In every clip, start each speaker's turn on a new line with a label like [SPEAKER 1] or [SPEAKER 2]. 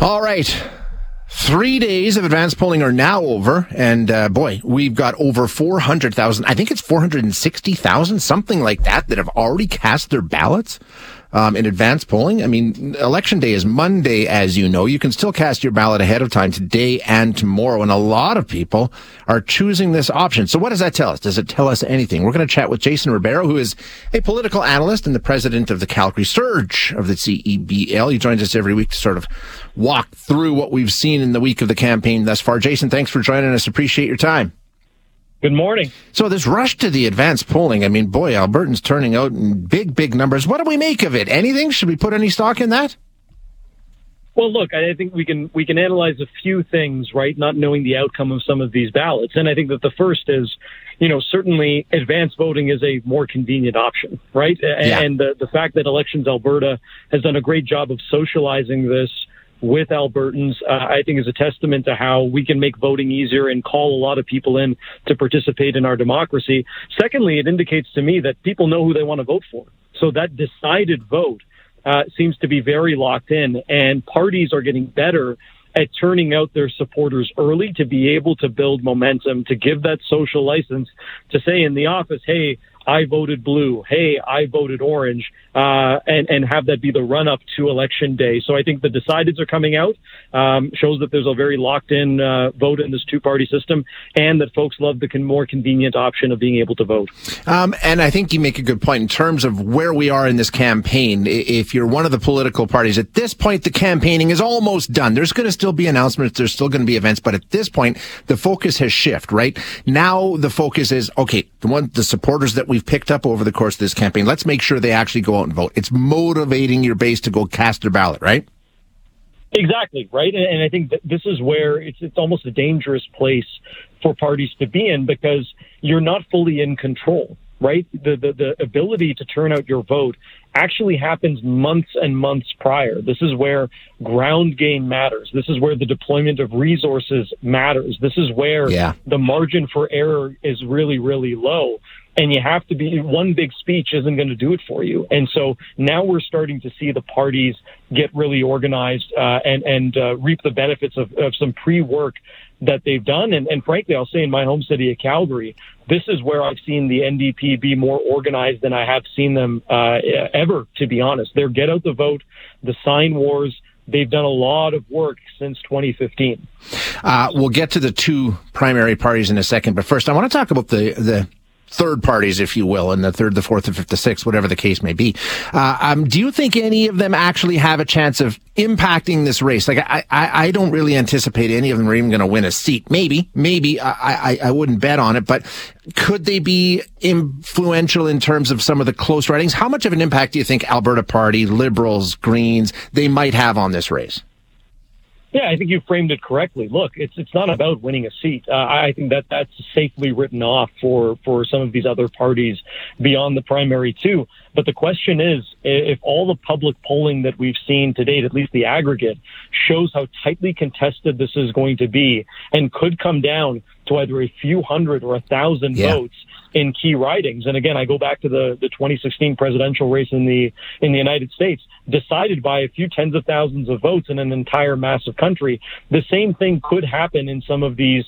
[SPEAKER 1] All right. Three days of advanced polling are now over, and uh, boy, we've got over 400,000. I think it's 460,000, something like that, that have already cast their ballots um, in advance polling. I mean, election day is Monday, as you know. You can still cast your ballot ahead of time today and tomorrow, and a lot of people are choosing this option. So what does that tell us? Does it tell us anything? We're going to chat with Jason Ribeiro, who is a political analyst and the president of the Calgary Surge of the CEBL. He joins us every week to sort of walk through what we've seen in the week of the campaign thus far. Jason, thanks for joining us. Appreciate your time.
[SPEAKER 2] Good morning.
[SPEAKER 1] So this rush to the advanced polling, I mean, boy, Albertans turning out in big, big numbers. What do we make of it? Anything? Should we put any stock in that?
[SPEAKER 2] Well, look, I think we can we can analyze a few things, right? Not knowing the outcome of some of these ballots, and I think that the first is, you know, certainly advanced voting is a more convenient option, right? Yeah. And the the fact that Elections Alberta has done a great job of socializing this with Albertans, uh, I think is a testament to how we can make voting easier and call a lot of people in to participate in our democracy. Secondly, it indicates to me that people know who they want to vote for. So that decided vote uh, seems to be very locked in, and parties are getting better at turning out their supporters early to be able to build momentum, to give that social license to say in the office, hey, I voted blue. Hey, I voted orange, uh, and and have that be the run up to election day. So I think the decideds are coming out. Um, shows that there's a very locked in uh, vote in this two party system, and that folks love the con- more convenient option of being able to vote.
[SPEAKER 1] Um, and I think you make a good point in terms of where we are in this campaign. If you're one of the political parties at this point, the campaigning is almost done. There's going to still be announcements. There's still going to be events, but at this point, the focus has shifted. Right now, the focus is okay. The one the supporters that we we've picked up over the course of this campaign. Let's make sure they actually go out and vote. It's motivating your base to go cast their ballot, right?
[SPEAKER 2] Exactly right, and I think that this is where it's it's almost a dangerous place for parties to be in because you're not fully in control right? The, the, the ability to turn out your vote actually happens months and months prior. This is where ground game matters. This is where the deployment of resources matters. This is where yeah. the margin for error is really, really low. And you have to be one big speech isn't going to do it for you. And so now we're starting to see the parties get really organized uh, and and uh, reap the benefits of, of some pre work that they've done. And, and frankly, I'll say in my home city of Calgary, this is where I've seen the NDP be more organized than I have seen them uh, ever, to be honest. Their get out the vote, the sign wars, they've done a lot of work since 2015.
[SPEAKER 1] Uh, we'll get to the two primary parties in a second, but first I want to talk about the the third parties, if you will, in the third, the fourth, the fifth, the sixth, whatever the case may be. Uh, um, do you think any of them actually have a chance of impacting this race? Like, I, I, I don't really anticipate any of them are even going to win a seat. Maybe, maybe I, I, I wouldn't bet on it, but could they be influential in terms of some of the close ridings? How much of an impact do you think Alberta Party, Liberals, Greens, they might have on this race?
[SPEAKER 2] Yeah, I think you framed it correctly. Look, it's it's not about winning a seat. Uh, I think that that's safely written off for for some of these other parties beyond the primary two. But the question is, if all the public polling that we've seen to date, at least the aggregate, shows how tightly contested this is going to be, and could come down to either a few hundred or a thousand yeah. votes in key ridings. And again, I go back to the, the 2016 presidential race in the in the United States, decided by a few tens of thousands of votes in an entire massive country. The same thing could happen in some of these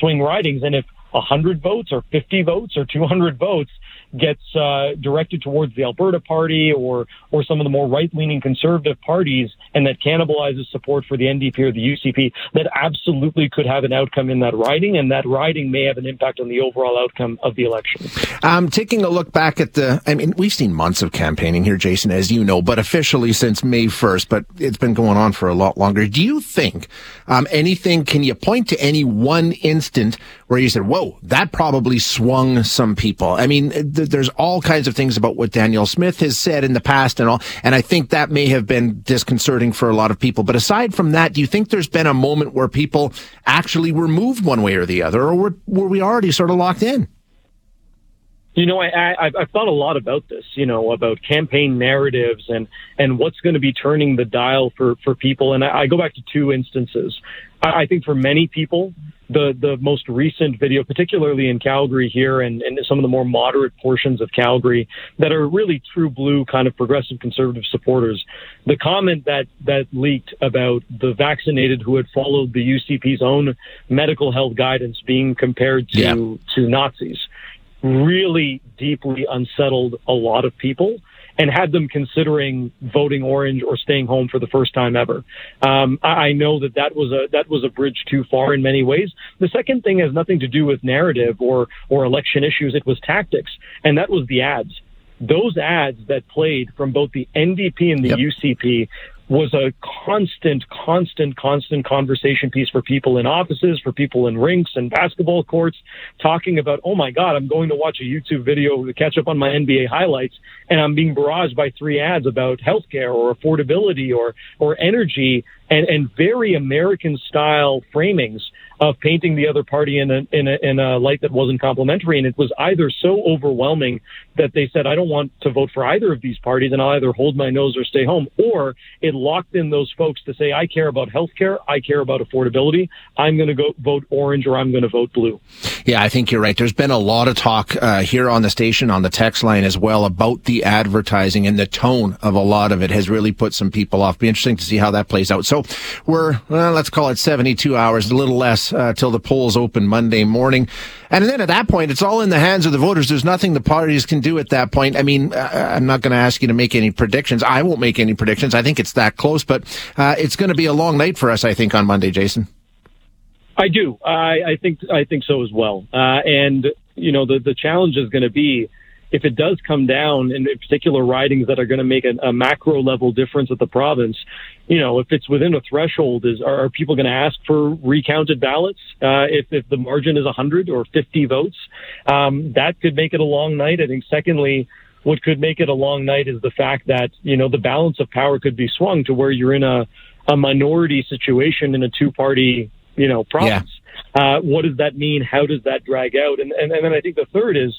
[SPEAKER 2] swing ridings. And if 100 votes or 50 votes or 200 votes gets uh, directed towards the Alberta Party or or some of the more right leaning conservative parties, and that cannibalizes support for the NDP or the UCP, that absolutely could have an outcome in that riding, and that riding may have an impact on the overall outcome of the election.
[SPEAKER 1] Um, taking a look back at the, I mean, we've seen months of campaigning here, Jason, as you know, but officially since May 1st, but it's been going on for a lot longer. Do you think um, anything? Can you point to any one instant where you said, "Whoa, that probably swung some people"? I mean. The, there's all kinds of things about what Danielle Smith has said in the past and all. And I think that may have been disconcerting for a lot of people. But aside from that, do you think there's been a moment where people actually were moved one way or the other, or were, were we already sort of locked in?
[SPEAKER 2] You know, I, I, I've thought a lot about this. You know, about campaign narratives and and what's going to be turning the dial for for people. And I, I go back to two instances. I, I think for many people, the the most recent video, particularly in Calgary here and, and some of the more moderate portions of Calgary that are really true blue kind of progressive conservative supporters, the comment that that leaked about the vaccinated who had followed the UCP's own medical health guidance being compared to yeah. to Nazis really deeply unsettled a lot of people and had them considering voting orange or staying home for the first time ever. Um, I, I know that that was a that was a bridge too far in many ways. The second thing has nothing to do with narrative or or election issues. It was tactics, and that was the ads those ads that played from both the NDP and the yep. UCP was a constant, constant, constant conversation piece for people in offices, for people in rinks and basketball courts, talking about, oh my God, I'm going to watch a YouTube video to catch up on my NBA highlights, and I'm being barraged by three ads about healthcare or affordability or or energy and, and very American style framings of painting the other party in a, in a, in a light that wasn't complimentary. And it was either so overwhelming that they said, I don't want to vote for either of these parties and I'll either hold my nose or stay home. Or it locked in those folks to say, I care about health care. I care about affordability. I'm going to go vote orange or I'm going to vote blue.
[SPEAKER 1] Yeah, I think you're right. There's been a lot of talk uh, here on the station, on the text line as well, about the advertising and the tone of a lot of it has really put some people off. Be interesting to see how that plays out. So we're, well, let's call it 72 hours, a little less uh, till the polls open Monday morning. And then at that point, it's all in the hands of the voters. There's nothing the parties can do at that point. I mean, uh, I'm not going to ask you to make any predictions. I won't make any predictions. I think it's that close, but uh, it's going to be a long night for us, I think, on Monday, Jason.
[SPEAKER 2] I do. I, I think I think so as well. Uh, and you know, the the challenge is going to be if it does come down in particular ridings that are going to make a, a, macro level difference at the province, you know, if it's within a threshold, is are, are people going to ask for recounted ballots? Uh, if, if the margin is 100 or 50 votes, um, that could make it a long night. I think. Secondly, what could make it a long night is the fact that you know the balance of power could be swung to where you're in a a minority situation in a two party you know province. Yeah. Uh, what does that mean? How does that drag out? And, and and then I think the third is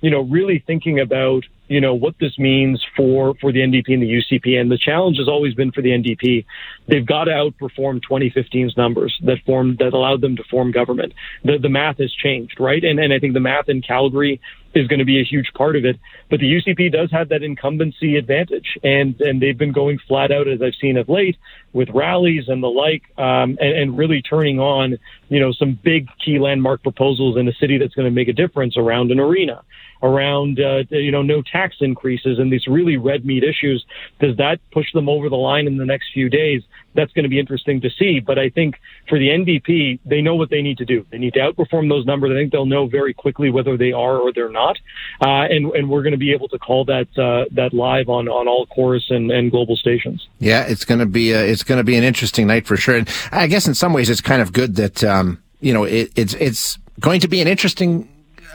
[SPEAKER 2] you know, really thinking about, you know, what this means for, for the NDP and the UCP. And the challenge has always been for the NDP. They've got to outperform 2015's numbers that formed, that allowed them to form government. The, the math has changed, right? And, and I think the math in Calgary is going to be a huge part of it. But the UCP does have that incumbency advantage, and and they've been going flat out as I've seen of late with rallies and the like, um, and, and really turning on you know some big key landmark proposals in a city that's going to make a difference around an arena, around uh, you know no tax increases and these really red meat issues. Does that push them over the line in the next few days? That's going to be interesting to see. But I think for the NDP, they know what they need to do. They need to outperform those numbers. I think they'll know very quickly whether they are or they're not, uh, and and we're going to be able to call that uh, that live on on all Corus and, and global stations.
[SPEAKER 1] Yeah, it's going to be a, it's going to be an interesting night for sure. And I guess in some ways it's kind of good that um, you know it, it's it's going to be an interesting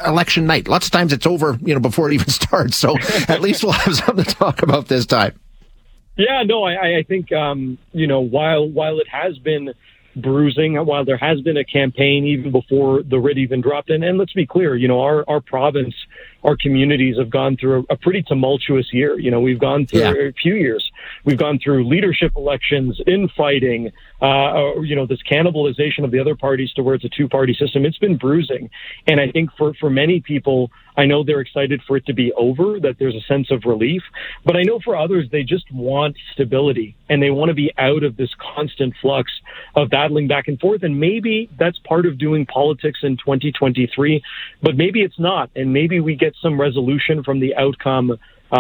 [SPEAKER 1] election night. Lots of times it's over, you know, before it even starts. So at least we'll have something to talk about this time.
[SPEAKER 2] Yeah, no, I, I think um, you know while while it has been bruising, while there has been a campaign even before the writ even dropped, and, and let's be clear, you know our our province our communities have gone through a, pretty tumultuous year. You know, we've gone through yeah. a few years. We've gone through leadership elections, infighting, uh, uh, you know, this cannibalization of the other parties to where it's a two party system. It's been bruising. And I think for, for many people, I know they're excited for it to be over, that there's a sense of relief. But I know for others, they just want stability and they want to be out of this constant flux of battling back and forth. And maybe that's part of doing politics in 2023, but maybe it's not. And maybe we get some resolution from the outcome uh,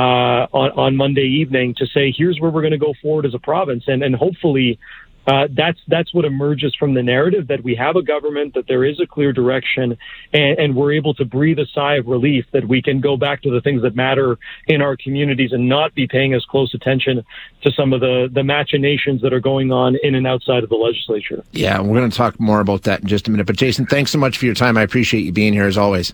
[SPEAKER 2] on, on Monday evening to say, here's where we're going to go forward as a province. And, and hopefully uh, that's that's what emerges from the narrative that we have a government, that there is a clear direction, and, and, we're able to breathe a sigh of relief that we can go back to the things that matter in our communities and not be paying as close attention to some of the the machinations that are going on in and outside of the legislature.
[SPEAKER 1] Yeah, we're going to talk more about that in just a minute. But Jason, thanks so much for your time. I appreciate you being here as always.